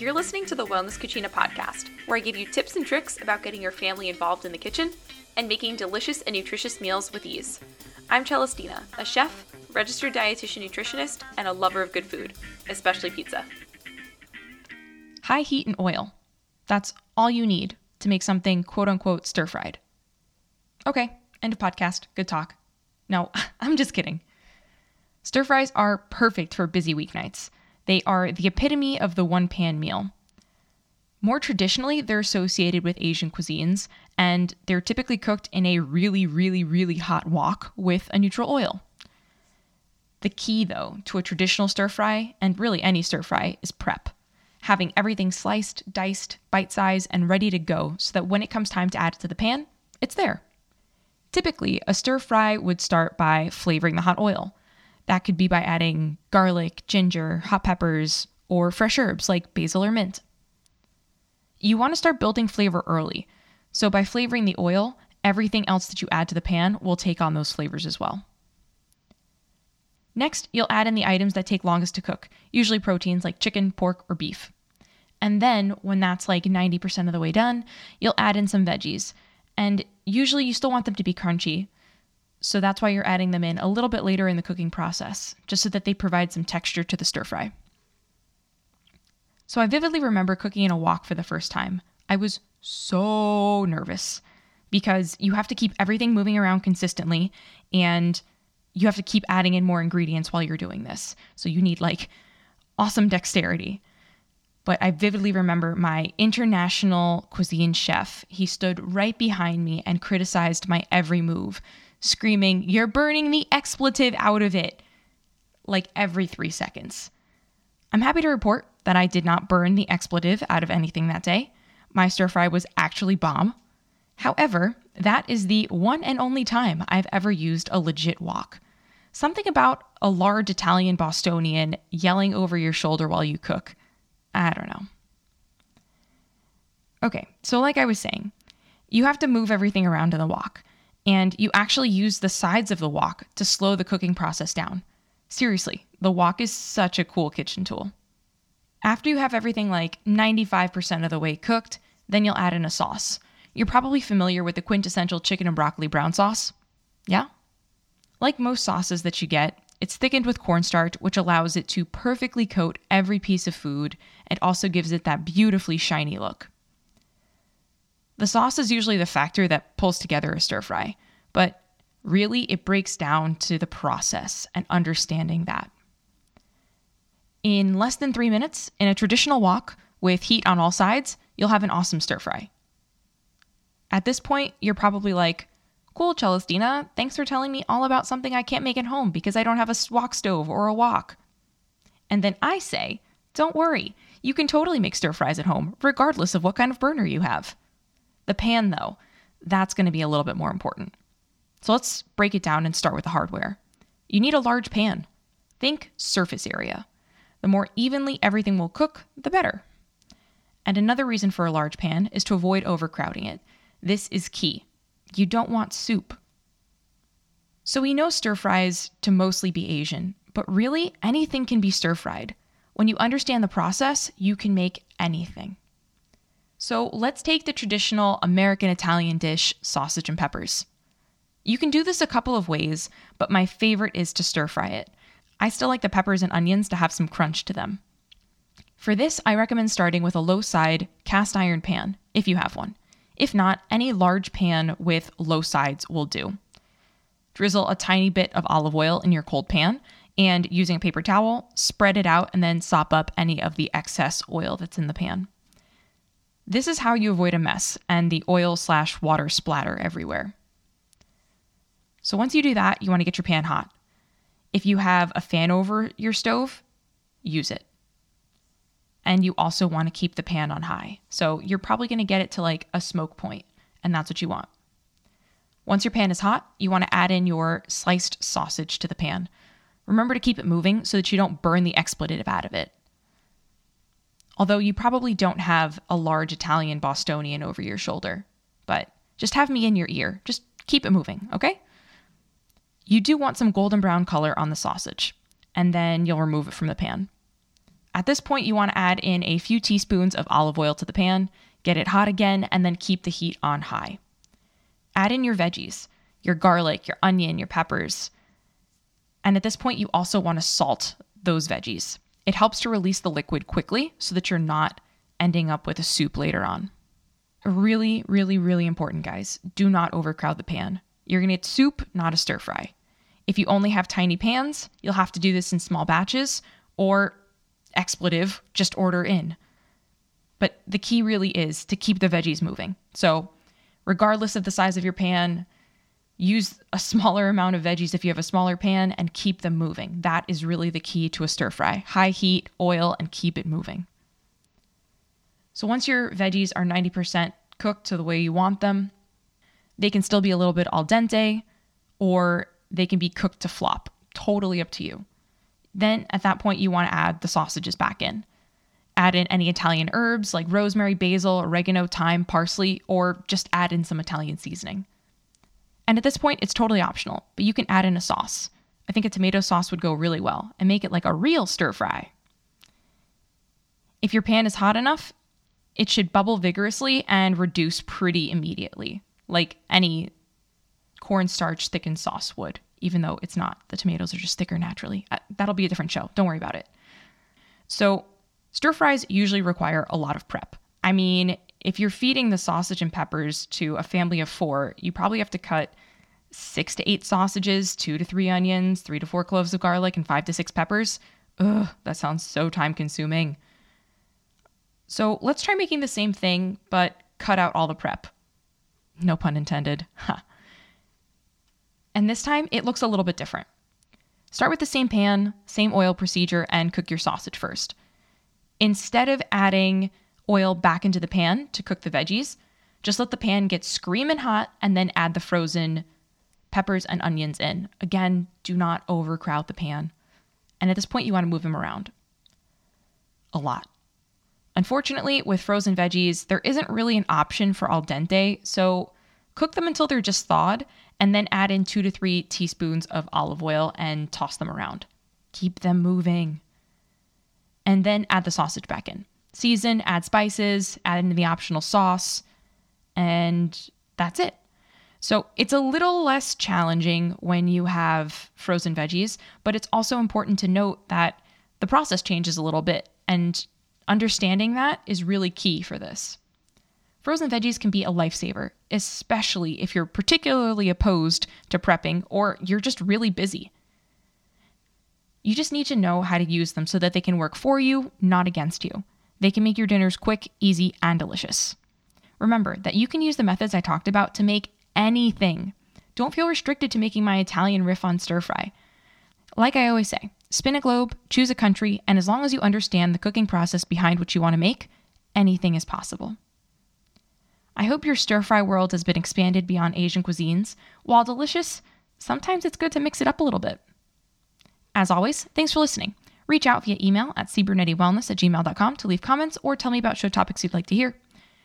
You're listening to the Wellness Cucina podcast, where I give you tips and tricks about getting your family involved in the kitchen and making delicious and nutritious meals with ease. I'm Celestina, a chef, registered dietitian nutritionist, and a lover of good food, especially pizza. High heat and oil. That's all you need to make something quote unquote stir fried. Okay, end of podcast. Good talk. No, I'm just kidding. Stir fries are perfect for busy weeknights. They are the epitome of the one pan meal. More traditionally, they're associated with Asian cuisines, and they're typically cooked in a really, really, really hot wok with a neutral oil. The key, though, to a traditional stir fry, and really any stir fry, is prep. Having everything sliced, diced, bite sized, and ready to go so that when it comes time to add it to the pan, it's there. Typically, a stir fry would start by flavoring the hot oil. That could be by adding garlic, ginger, hot peppers, or fresh herbs like basil or mint. You want to start building flavor early, so by flavoring the oil, everything else that you add to the pan will take on those flavors as well. Next, you'll add in the items that take longest to cook, usually proteins like chicken, pork, or beef. And then, when that's like 90% of the way done, you'll add in some veggies. And usually you still want them to be crunchy, so that's why you're adding them in a little bit later in the cooking process, just so that they provide some texture to the stir fry. So I vividly remember cooking in a wok for the first time. I was so nervous because you have to keep everything moving around consistently and you have to keep adding in more ingredients while you're doing this. So you need like awesome dexterity. But I vividly remember my international cuisine chef. He stood right behind me and criticized my every move screaming, You're burning the expletive out of it, like every three seconds. I'm happy to report that I did not burn the expletive out of anything that day. My stir fry was actually bomb. However, that is the one and only time I've ever used a legit wok. Something about a large Italian Bostonian yelling over your shoulder while you cook. I don't know. Okay, so like I was saying, you have to move everything around in the wok and you actually use the sides of the wok to slow the cooking process down. Seriously, the wok is such a cool kitchen tool. After you have everything like 95% of the way cooked, then you'll add in a sauce. You're probably familiar with the quintessential chicken and broccoli brown sauce. Yeah? Like most sauces that you get, it's thickened with cornstarch, which allows it to perfectly coat every piece of food and also gives it that beautifully shiny look. The sauce is usually the factor that pulls together a stir fry, but really it breaks down to the process and understanding that. In less than three minutes, in a traditional wok with heat on all sides, you'll have an awesome stir fry. At this point, you're probably like, Cool, Celestina, thanks for telling me all about something I can't make at home because I don't have a wok stove or a wok. And then I say, Don't worry, you can totally make stir fries at home, regardless of what kind of burner you have. The pan, though, that's going to be a little bit more important. So let's break it down and start with the hardware. You need a large pan. Think surface area. The more evenly everything will cook, the better. And another reason for a large pan is to avoid overcrowding it. This is key. You don't want soup. So we know stir fries to mostly be Asian, but really anything can be stir fried. When you understand the process, you can make anything. So let's take the traditional American Italian dish, sausage and peppers. You can do this a couple of ways, but my favorite is to stir fry it. I still like the peppers and onions to have some crunch to them. For this, I recommend starting with a low side cast iron pan, if you have one. If not, any large pan with low sides will do. Drizzle a tiny bit of olive oil in your cold pan, and using a paper towel, spread it out and then sop up any of the excess oil that's in the pan. This is how you avoid a mess and the oil slash water splatter everywhere. So once you do that, you want to get your pan hot. If you have a fan over your stove, use it. And you also want to keep the pan on high. So you're probably going to get it to like a smoke point, and that's what you want. Once your pan is hot, you want to add in your sliced sausage to the pan. Remember to keep it moving so that you don't burn the expletive out of it although you probably don't have a large Italian Bostonian over your shoulder. But just have me in your ear. Just keep it moving, okay? You do want some golden brown color on the sausage, and then you'll remove it from the pan. At this point, you want to add in a few teaspoons of olive oil to the pan, get it hot again, and then keep the heat on high. Add in your veggies, your garlic, your onion, your peppers. And at this point, you also want to salt those veggies. It helps to release the liquid quickly so that you're not ending up with a soup later on. Really, really, really important, guys. Do not overcrowd the pan. You're to get soup, not a stir fry. If you only have tiny pans, you'll have to do this in small batches or expletive, just order in. But the key really is to keep the veggies moving. So, regardless of the size of your pan, use a smaller amount of veggies if you have a smaller pan and keep them moving. That is really the key to a stir fry. High heat, oil, and keep it moving. So, once your veggies are 90% cooked to the way you want them, they can still be a little bit al dente or they can be cooked to flop. Totally up to you. Then at that point, you want to add the sausages back in. Add in any Italian herbs like rosemary, basil, oregano, thyme, parsley, or just add in some Italian seasoning. And at this point, it's totally optional, but you can add in a sauce. I think a tomato sauce would go really well and make it like a real stir fry. If your pan is hot enough, it should bubble vigorously and reduce pretty immediately, like any cornstarch thickened sauce would even though it's not. The tomatoes are just thicker naturally. Uh, that'll be a different show. Don't worry about it. So, stir fries usually require a lot of prep. I mean, if you're feeding the sausage and peppers to a family of four, you probably have to cut six to eight sausages, two to three onions, three to four cloves of garlic, and five to six peppers. Ugh, that sounds so time consuming. So let's try making the same thing, but cut out all the prep. No pun intended. Ha. And this time it looks a little bit different. Start with the same pan, same oil procedure, and cook your sausage first. Instead of adding oil back into the pan to cook the veggies, just let the pan get screaming hot and then add the frozen peppers and onions in. Again, do not overcrowd the pan. And at this point, you want to move them around a lot. Unfortunately, with frozen veggies, there isn't really an option for al dente, so cook them until they're just thawed and then add in two to three teaspoons of olive oil and toss them around. Keep them moving. And then add the sausage back in. Season, add spices, add in the optional sauce, and that's it. So it's a little less challenging when you have frozen veggies, but it's also important to note that the process changes a little bit, and understanding that is really key for this. Frozen veggies can be a lifesaver, especially if you're particularly opposed to prepping or you're just really busy. You just need to know how to use them so that they can work for you, not against you. They can make your dinners quick, easy, and delicious. Remember that you can use the methods I talked about to make anything. Don't feel restricted to making my Italian riff on stir fry. Like I always say, spin a globe, choose a country, and as long as you understand the cooking process behind what you want to make, anything is possible. I hope your stir fry world has been expanded beyond Asian cuisines. While delicious, sometimes it's good to mix it up a little bit. As always, thanks for listening. Reach out via email at cbrunettiwellness at gmail.com to leave comments or tell me about show topics you'd like to hear.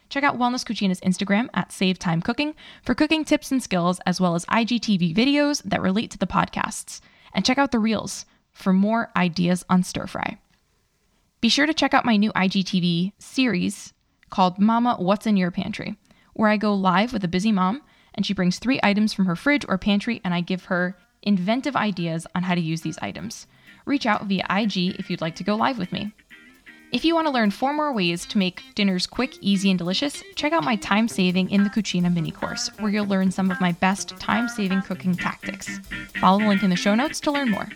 Check out Wellness Cucina's Instagram at Save Time Cooking for cooking tips and skills, as well as IGTV videos that relate to the podcasts. And check out the Reels for more ideas on stir fry. Be sure to check out my new IGTV series called Mama What's in Your Pantry where I go live with a busy mom and she brings three items from her fridge or pantry and I give her inventive ideas on how to use these items. Reach out via IG if you'd like to go live with me. If you want to learn four more ways to make dinners quick, easy, and delicious, check out my time saving in the Cucina mini course, where you'll learn some of my best time saving cooking tactics. Follow the link in the show notes to learn more.